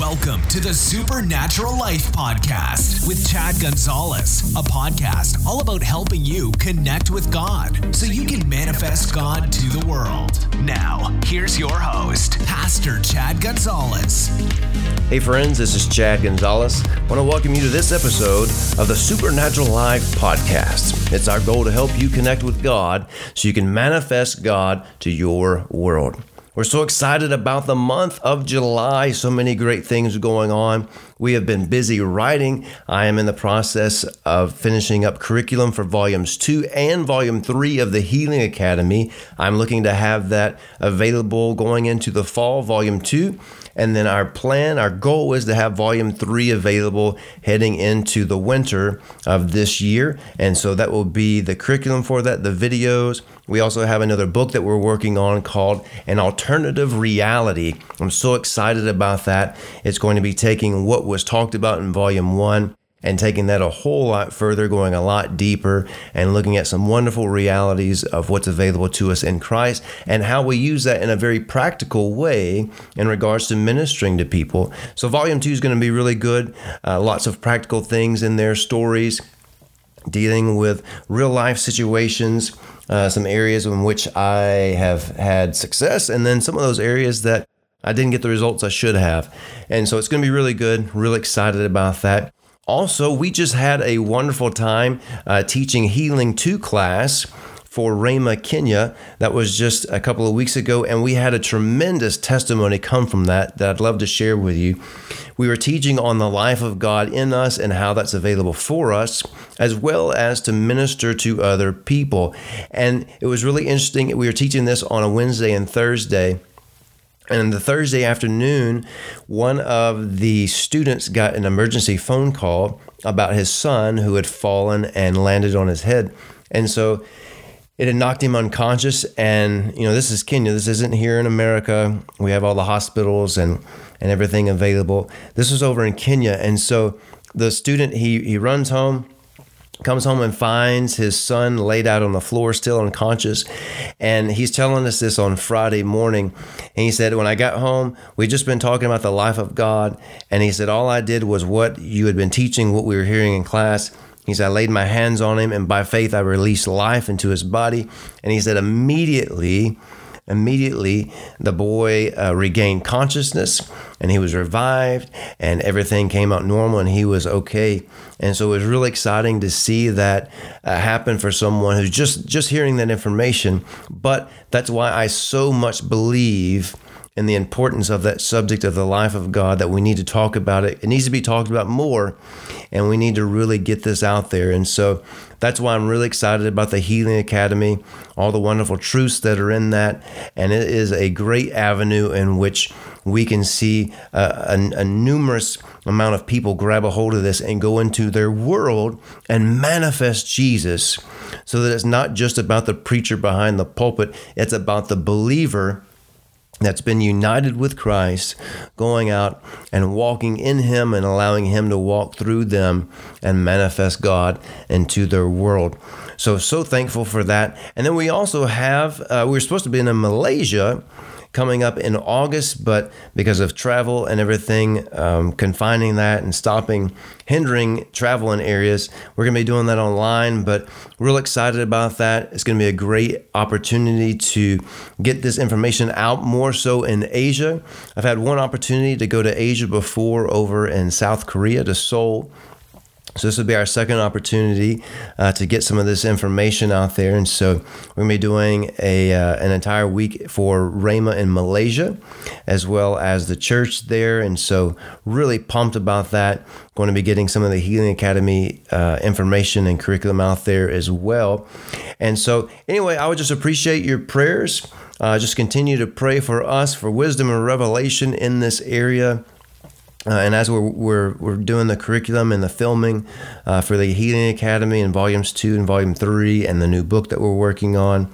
Welcome to the Supernatural Life Podcast with Chad Gonzales, a podcast all about helping you connect with God so you can manifest God to the world. Now, here's your host, Pastor Chad Gonzales. Hey, friends, this is Chad Gonzales. I want to welcome you to this episode of the Supernatural Life Podcast. It's our goal to help you connect with God so you can manifest God to your world. We're so excited about the month of July. So many great things going on. We have been busy writing. I am in the process of finishing up curriculum for volumes two and volume three of the Healing Academy. I'm looking to have that available going into the fall, volume two. And then our plan, our goal is to have volume three available heading into the winter of this year. And so that will be the curriculum for that, the videos. We also have another book that we're working on called An Alternative Reality. I'm so excited about that. It's going to be taking what was talked about in volume one and taking that a whole lot further, going a lot deeper, and looking at some wonderful realities of what's available to us in Christ and how we use that in a very practical way in regards to ministering to people. So, volume two is going to be really good. Uh, lots of practical things in there, stories dealing with real life situations, uh, some areas in which I have had success, and then some of those areas that I didn't get the results I should have. And so it's going to be really good. Really excited about that. Also, we just had a wonderful time uh, teaching Healing 2 class for Rhema Kenya. That was just a couple of weeks ago, and we had a tremendous testimony come from that that I'd love to share with you. We were teaching on the life of God in us and how that's available for us, as well as to minister to other people. And it was really interesting. We were teaching this on a Wednesday and Thursday. And the Thursday afternoon, one of the students got an emergency phone call about his son who had fallen and landed on his head. And so it had knocked him unconscious. And, you know, this is Kenya. This isn't here in America. We have all the hospitals and, and everything available. This was over in Kenya. And so the student, he, he runs home comes home and finds his son laid out on the floor, still unconscious. And he's telling us this on Friday morning. And he said, When I got home, we'd just been talking about the life of God. And he said, All I did was what you had been teaching, what we were hearing in class. He said, I laid my hands on him, and by faith, I released life into his body. And he said, Immediately, Immediately, the boy uh, regained consciousness and he was revived, and everything came out normal and he was okay. And so it was really exciting to see that uh, happen for someone who's just, just hearing that information. But that's why I so much believe in the importance of that subject of the life of God that we need to talk about it. It needs to be talked about more, and we need to really get this out there. And so that's why I'm really excited about the Healing Academy, all the wonderful truths that are in that. And it is a great avenue in which we can see uh, a, a, a, numerous amount of people grab a hold of this and go into their world and manifest Jesus so that it's not just about the preacher behind the pulpit, it's about the believer that's been united with Christ, going out and walking in Him and allowing Him to walk through them and manifest God into their world. So, so thankful for that. And then we also have, uh, we are supposed to be in Malaysia coming up in August, but because of travel and everything, um, confining that and stopping, hindering travel in areas, we're going to be doing that online. But real excited about that. It's going to be a great opportunity to get this information out more so in Asia. I've had one opportunity to go to Asia before over in South Korea to Seoul so this will be our second opportunity uh, to get some of this information out there, and so we're to be doing a uh, an entire week for Rhema in Malaysia, as well as the church there, and so really pumped about that. Going to be getting some of the Healing Academy uh, information and curriculum out there as well, and so anyway, I would just appreciate your prayers. Uh, just continue to pray for us for wisdom and revelation in this area. Uh, and as we're, we're, we're doing the curriculum and the filming uh, for the Healing Academy in volumes two and volume three, and the new book that we're working on,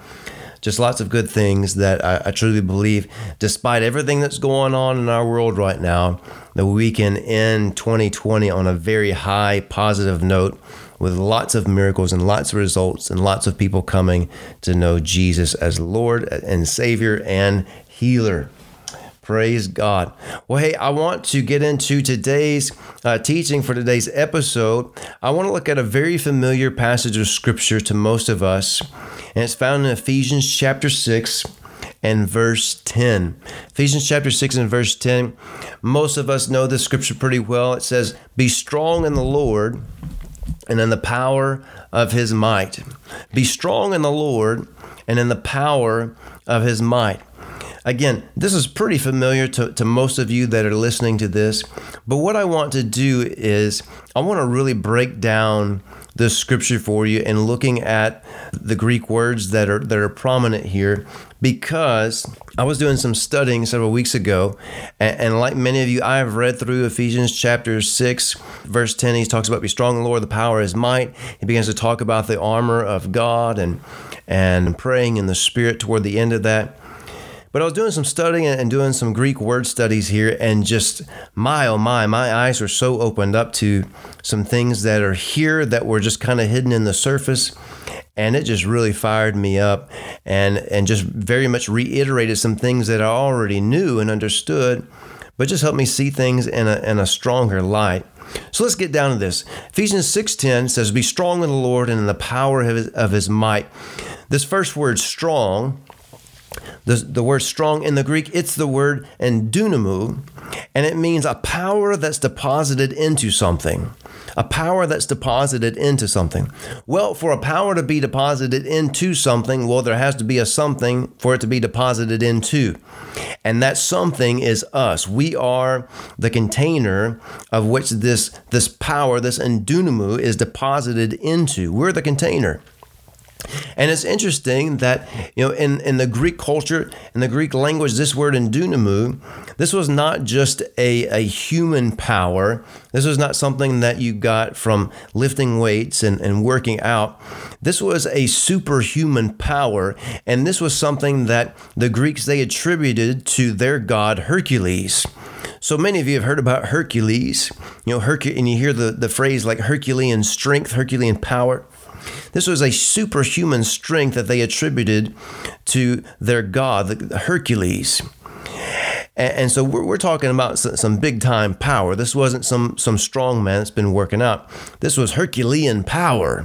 just lots of good things that I, I truly believe, despite everything that's going on in our world right now, that we can end 2020 on a very high positive note with lots of miracles and lots of results and lots of people coming to know Jesus as Lord and Savior and healer. Praise God. Well, hey, I want to get into today's uh, teaching for today's episode. I want to look at a very familiar passage of scripture to most of us, and it's found in Ephesians chapter 6 and verse 10. Ephesians chapter 6 and verse 10. Most of us know this scripture pretty well. It says, Be strong in the Lord and in the power of his might. Be strong in the Lord and in the power of his might. Again, this is pretty familiar to, to most of you that are listening to this, but what I want to do is I want to really break down the scripture for you and looking at the Greek words that are that are prominent here because I was doing some studying several weeks ago, and, and, like many of you, I have read through Ephesians chapter 6, verse 10. He talks about be strong in the Lord, the power of his might. He begins to talk about the armor of God and and praying in the spirit toward the end of that. But I was doing some studying and doing some Greek word studies here, and just my oh my, my eyes were so opened up to some things that are here that were just kind of hidden in the surface. And it just really fired me up and, and just very much reiterated some things that I already knew and understood, but just helped me see things in a, in a stronger light. So let's get down to this. Ephesians 6:10 says, "Be strong in the Lord and in the power of his, of his might." This first word, strong, the, the word strong in the Greek, it's the word endunamu, and it means a power that's deposited into something. A power that's deposited into something. Well, for a power to be deposited into something, well, there has to be a something for it to be deposited into. And that something is us. We are the container of which this, this power, this endunamu, is deposited into. We're the container. And it's interesting that, you know, in, in the Greek culture, in the Greek language, this word endunamu, this was not just a, a human power. This was not something that you got from lifting weights and, and working out. This was a superhuman power. And this was something that the Greeks, they attributed to their god Hercules. So many of you have heard about Hercules, you know, Hercules, and you hear the, the phrase like Herculean strength, Herculean power. This was a superhuman strength that they attributed to their god, Hercules. And, so we're, talking about some big time power. This wasn't some, some strong man that's been working out. This was Herculean power.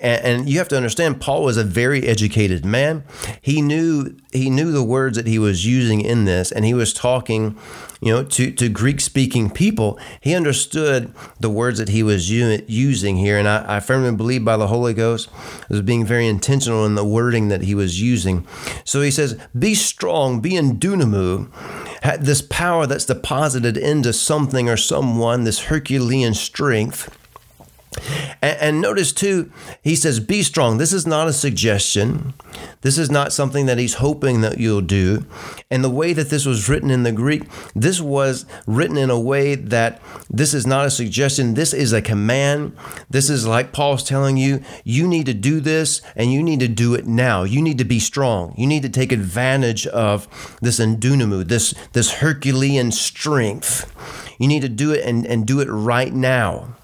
And you have to understand, Paul was a very educated man. He knew he knew the words that he was using in this, and he was talking, you know, to, to Greek speaking people. He understood the words that he was using here, and I, I firmly believe by the Holy Ghost was being very intentional in the wording that he was using. So he says, "Be strong, be in dunamu." This power that's deposited into something or someone, this Herculean strength and, and, notice too, he says, be strong. This is not a suggestion. This is not something that he's hoping that you'll do. And the way that this was written in the Greek, this was written in a way that this is not a suggestion. This is a command. This is like Paul's telling you, you need to do this and you need to do it now. You need to be strong. You need to take advantage of this endunamu, this, this Herculean strength. You need to do it and, and do it right now.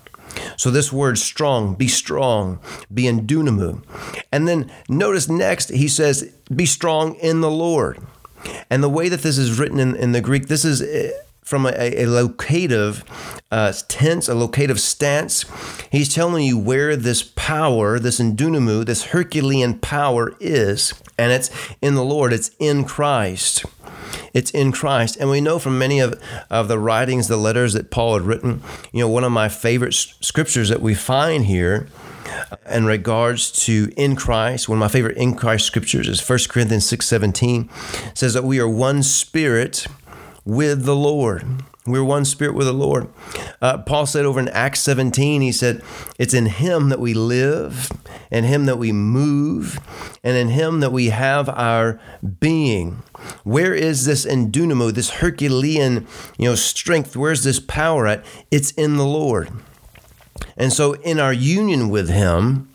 So this word strong, be strong, be in dunamu. And then notice next, he says, be strong in the Lord. And the way that this is written in, in the Greek, this is eh, from a, a locative uh, tense, a locative stance. He's telling you where this power, this endunamu, this Herculean power is, and it's in the Lord, it's in Christ. It's in Christ. And we know from many of, of the writings, the letters that Paul had written, you know, one of my favorite scriptures that we find here uh, in regards to in Christ, one of my favorite in Christ scriptures is 1 Corinthians 6:17 says that we are one spirit with the Lord. We're one spirit with the Lord. Uh, Paul said over in Acts 17, he said, It's in Him that we live, in Him that we move, and in Him that we have our being. Where is this endunamo, this Herculean you know, strength? Where's this power at? It's in the Lord. And so, in our union with Him,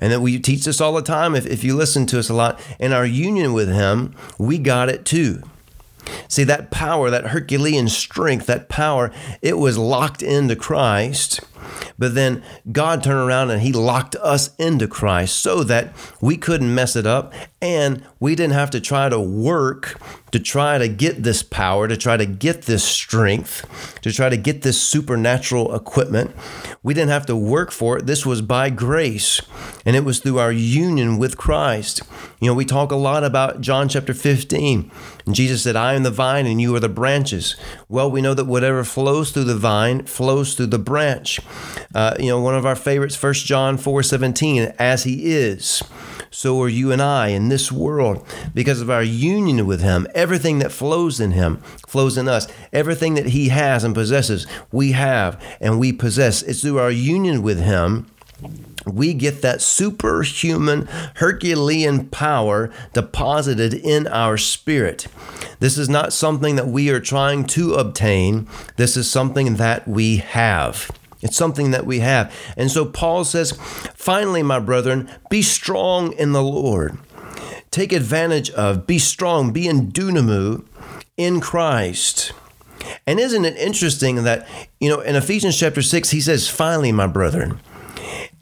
and that we teach this all the time, if, if you listen to us a lot, in our union with Him, we got it too. See, that power, that Herculean strength, that power, it was locked into Christ. But then God turned around and He locked us into Christ so that we couldn't mess it up and we didn't have to try to work to try to get this power, to try to get this strength, to try to get this supernatural equipment. We didn't have to work for it. This was by grace, and it was through our union with Christ. You know, we talk a lot about John chapter 15. And Jesus said, I am the vine and you are the branches. Well, we know that whatever flows through the vine flows through the branch. Uh, you know, one of our favorites, 1 John 4 17, as he is so are you and I in this world because of our union with Him. Everything that flows in Him flows in us. Everything that He has and possesses, we have and we possess. It's through our union with Him we get that superhuman Herculean power deposited in our spirit. This is not something that we are trying to obtain, this is something that we have. It's something that we have. And so Paul says, finally, my brethren, be strong in the Lord. Take advantage of, be strong, be in dunamu in Christ. And isn't it interesting that, you know, in Ephesians chapter 6, he says, finally, my brethren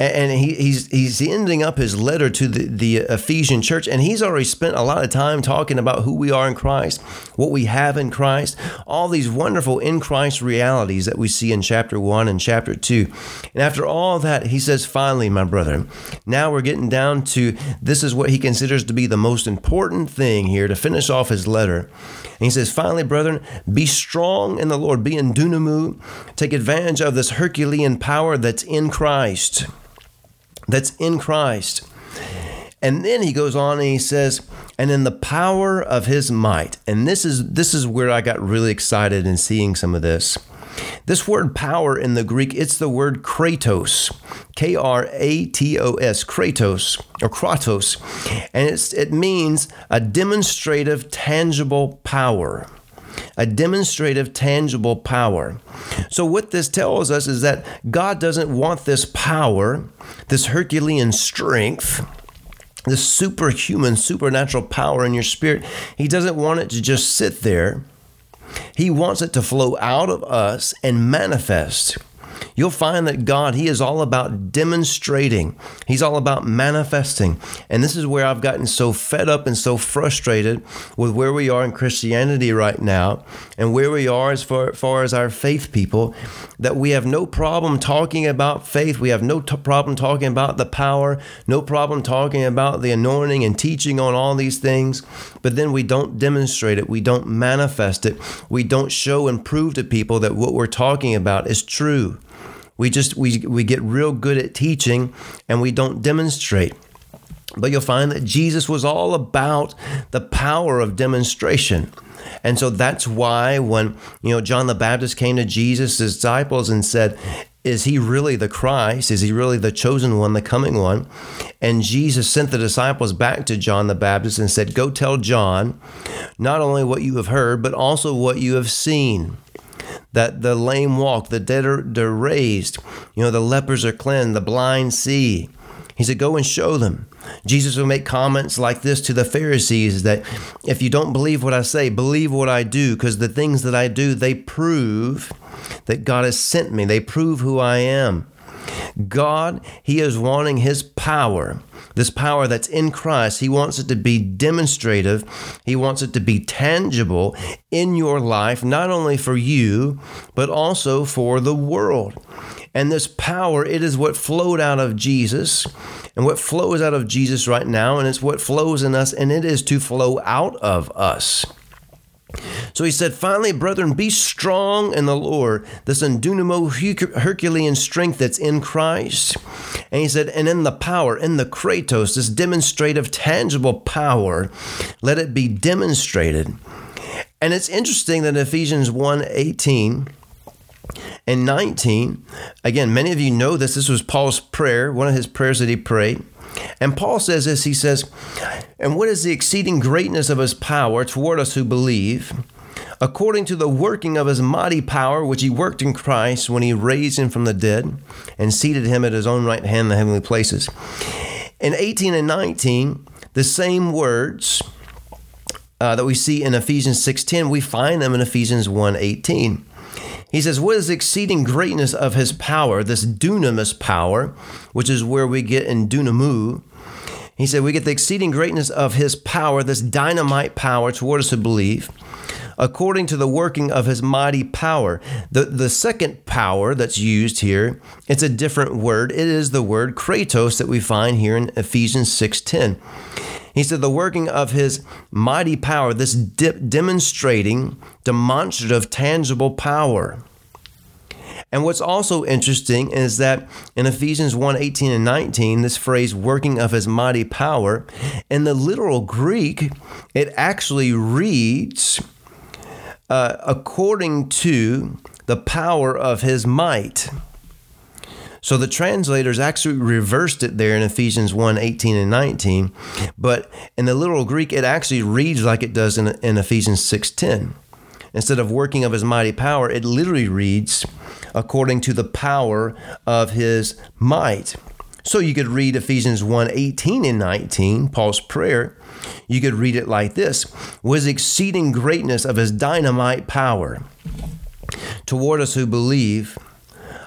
and he, he's he's ending up his letter to the, the Ephesian church, and he's already spent a lot of time talking about who we are in Christ, what we have in Christ, all these wonderful in Christ realities that we see in chapter one and chapter two. And after all that, he says, finally, my brother, now we're getting down to this is what he considers to be the most important thing here to finish off his letter. And he says, finally, brethren, be strong in the Lord, be in dunamu, take advantage of this Herculean power that's in Christ that's in Christ. And then he goes on and he says, and in the power of his might. And this is this is where I got really excited in seeing some of this. This word power in the Greek, it's the word kratos, K R A T O S, kratos or kratos, and it's, it means a demonstrative, tangible power a demonstrative, tangible power. So, what this tells us is that God doesn't want this power, this Herculean strength, this superhuman, supernatural power in your spirit. He doesn't want it to just sit there. He wants it to flow out of us and manifest you'll find that God, He is all about demonstrating, He's all about manifesting. And this is where I've gotten so fed up and so frustrated with where we are in Christianity right now and where we are as far, far as our faith people that we have no problem talking about faith. We have no t- problem talking about the power, no problem talking about the anointing and teaching on all these things. But then we don't demonstrate it, we don't manifest it, we don't show and prove to people that what we're talking about is true. We just we we get real good at teaching and we don't demonstrate. But you'll find that Jesus was all about the power of demonstration. And so that's why when, you know, John the Baptist came to Jesus' disciples and said, is he really the Christ? Is he really the chosen one, the coming one? And Jesus sent the disciples back to John the Baptist and said, Go tell John not only what you have heard, but also what you have seen that the lame walk, the dead are they're raised, you know, the lepers are cleansed, the blind see. He said, Go and show them. Jesus will make comments like this to the Pharisees that if you don't believe what I say, believe what I do, because the things that I do, they prove that God has sent me. They prove who I am. God, He is wanting His power, this power that's in Christ. He wants it to be demonstrative, He wants it to be tangible in your life, not only for you, but also for the world. And this power, it is what flowed out of Jesus and what flows out of Jesus right now, and it's what flows in us, and it is to flow out of us. So he said, Finally, brethren, be strong in the Lord, this endunamo Herculean strength that's in Christ. And he said, And in the power, in the kratos, this demonstrative, tangible power, let it be demonstrated. And it's interesting that Ephesians 1 18 and 19, again, many of you know this. This was Paul's prayer, one of his prayers that he prayed. And Paul says this he says, And what is the exceeding greatness of his power toward us who believe? According to the working of his mighty power, which he worked in Christ when he raised him from the dead and seated him at his own right hand in the heavenly places. In 18 and 19, the same words uh, that we see in Ephesians 6:10, we find them in Ephesians 1:18. He says, What is the exceeding greatness of his power, this dunamis power, which is where we get in dunamu? He said, We get the exceeding greatness of his power, this dynamite power toward us who believe, according to the working of his mighty power. The, the second power that's used here, it's a different word. It is the word kratos that we find here in Ephesians 6:10. He said, the working of his mighty power, this de- demonstrating, demonstrative, tangible power. And what's also interesting is that in Ephesians 1 18 and 19, this phrase, working of his mighty power, in the literal Greek, it actually reads, uh, according to the power of his might. So the translators actually reversed it there in Ephesians 1 18 and 19. But in the literal Greek, it actually reads like it does in, in Ephesians 6 10. Instead of working of his mighty power, it literally reads according to the power of his might. So you could read Ephesians 1 18 and 19, Paul's prayer. You could read it like this was exceeding greatness of his dynamite power toward us who believe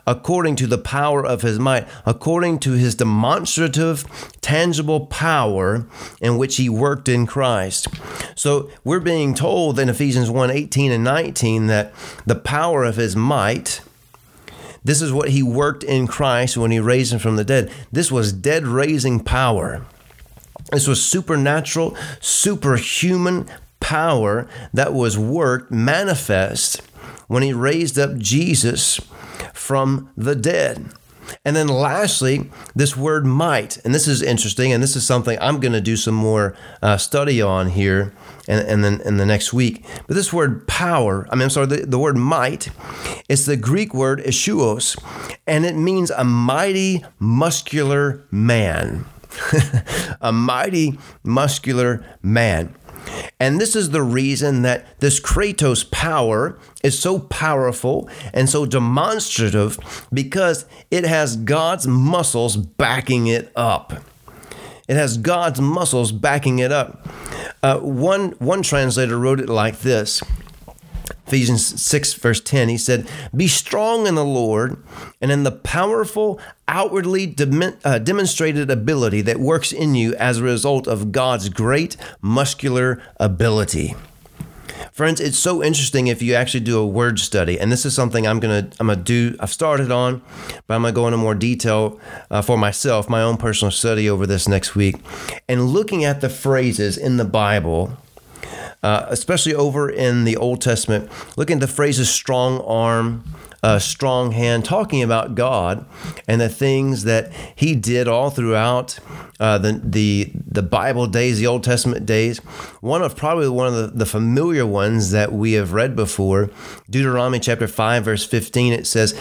according to the power of his might, according to his demonstrative, tangible power in which he worked in Christ. So we're being told in Ephesians 1 18 and 19 that the power of his might. This is what he worked in Christ when he raised him from the dead. This was dead raising power. This was supernatural, superhuman power that was worked, manifest when he raised up Jesus from the dead. And then lastly, this word might, and this is interesting, and this is something I'm going to do some more uh, study on here and, and then in the next week. But this word power, I mean, I'm sorry, the, the word might, it's the Greek word ishuos, and it means a mighty, muscular man. a mighty, muscular man. And this is the reason that this Kratos power is so powerful and so demonstrative because it has God's muscles backing it up. It has God's muscles backing it up. Uh, one, one translator wrote it like this Ephesians 6, verse 10, he said, Be strong in the Lord and in the powerful, outwardly uh, demonstrated ability that works in you as a result of God's great muscular ability. Friends, it's so interesting if you actually do a word study, and this is something I'm gonna I'm gonna do. I've started on, but I'm gonna go into more detail uh, for myself, my own personal study over this next week, and looking at the phrases in the Bible uh, especially over in the Old Testament, looking at the phrases strong arm, uh, strong hand, talking about God and the things that He did all throughout uh, the, the the Bible days, the Old Testament days. One of probably one of the, the familiar ones that we have read before, Deuteronomy chapter 5, verse 15, it says,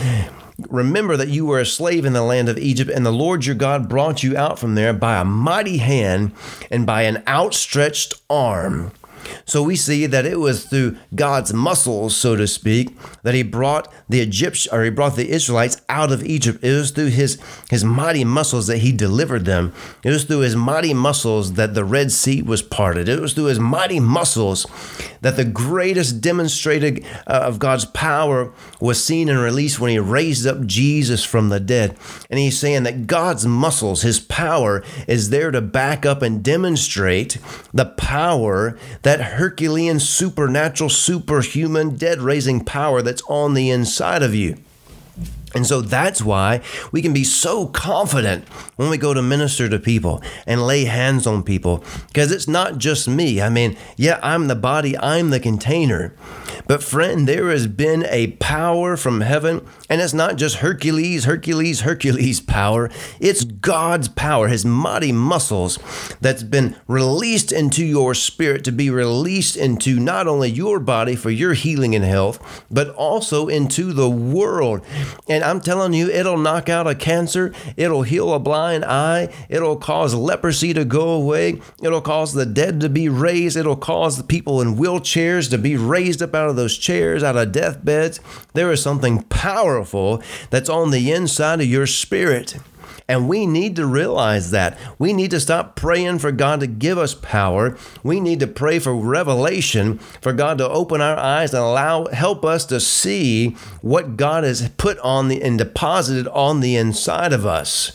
Remember that you were a slave in the land of Egypt, and the Lord your God brought you out from there by a mighty hand and by an outstretched arm. So we see that it was through God's muscles, so to speak, that he brought the Egyptians or he brought the Israelites out of Egypt. It was through his his mighty muscles that he delivered them. It was through his mighty muscles that the Red Sea was parted. It was through his mighty muscles that the greatest demonstrated uh, of God's power was seen and released when he raised up Jesus from the dead. And he's saying that God's muscles, his power is there to back up and demonstrate the power that that Herculean, supernatural, superhuman, dead raising power that's on the inside of you. And so that's why we can be so confident when we go to minister to people and lay hands on people because it's not just me. I mean, yeah, I'm the body, I'm the container. But friend, there has been a power from heaven, and it's not just Hercules, Hercules, Hercules power. It's God's power, his mighty muscles that's been released into your spirit to be released into not only your body for your healing and health, but also into the world. And I'm telling you, it'll knock out a cancer, it'll heal a blind eye, it'll cause leprosy to go away, it'll cause the dead to be raised, it'll cause the people in wheelchairs to be raised up out of those chairs, out of deathbeds. There is something powerful that's on the inside of your spirit. And we need to realize that. We need to stop praying for God to give us power. We need to pray for revelation, for God to open our eyes and allow help us to see what God has put on the and deposited on the inside of us.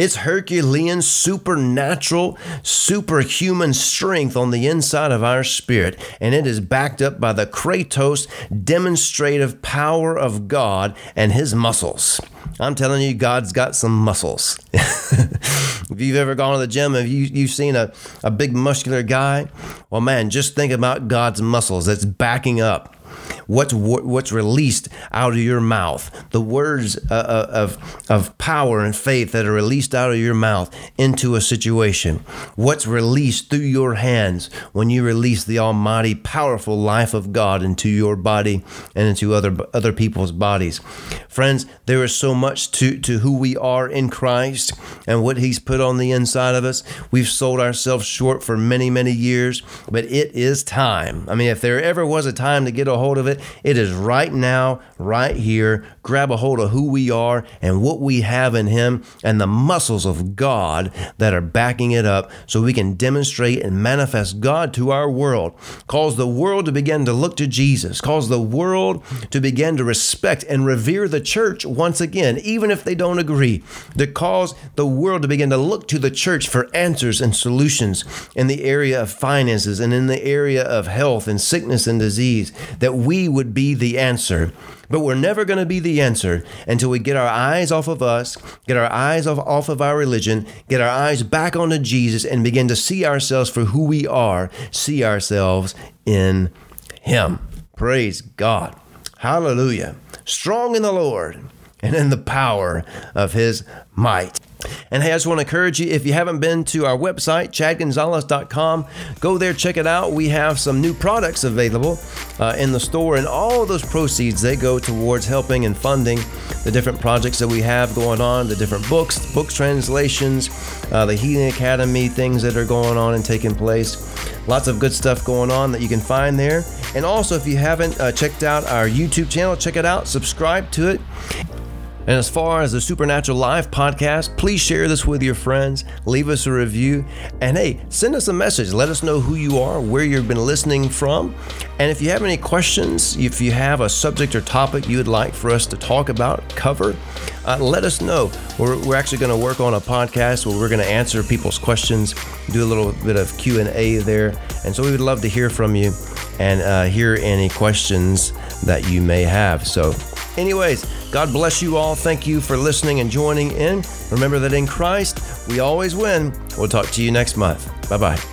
It's Herculean, supernatural, superhuman strength on the inside of our spirit, and it is backed up by the Kratos demonstrative power of God and his muscles. I'm telling you, God's got some muscles. if you've ever gone to the gym, have you you've seen a, a big muscular guy? Well, man, just think about God's muscles that's backing up what's what's released out of your mouth, the words uh, uh, of of power and faith that are released out of your mouth into a situation, what's released through your hands when you release the almighty powerful life of God into your body and into other other people's bodies. Friends, there is so much to to who we are in Christ and what he's put on the inside of us. We've sold ourselves short for many many years, but it is time. I mean, if there ever was a time to get a hold of it, it is right now, right here. Grab a hold of who we are and what we have in Him and the muscles of God that are backing it up so we can demonstrate and manifest God to our world. Cause the world to begin to look to Jesus. Cause the world to begin to respect and revere the church once again, even if they don't agree. To cause the world to begin to look to the church for answers and solutions in the area of finances and in the area of health and sickness and disease. That we would be the answer. But we're never going to be the answer until we get our eyes off of us, get our eyes off, off of our religion, get our eyes back onto Jesus, and begin to see ourselves for who we are, see ourselves in Him. Praise God. Hallelujah. Strong in the Lord and in the power of His might. And hey, I just want to encourage you if you haven't been to our website, chadgonzales.com, go there, check it out. We have some new products available uh, in the store, and all those proceeds they go towards helping and funding the different projects that we have going on, the different books, books translations, uh, the Healing Academy, things that are going on and taking place. Lots of good stuff going on that you can find there. And also, if you haven't uh, checked out our YouTube channel, check it out, subscribe to it. And as far as the Supernatural Life podcast, please share this with your friends, leave us a review, and hey, send us a message. Let us know who you are, where you've been listening from. And if you have any questions, if you have a subject or topic you would like for us to talk about, cover, uh, let us know. We're, we're actually going to work on a podcast where we're going to answer people's questions, do a little bit of Q&A there. And so we would love to hear from you and uh, hear any questions that you may have. So anyways, God bless you all. Thank you for listening and joining in. Remember that in Christ, we always win. We'll talk to you next month. Bye bye.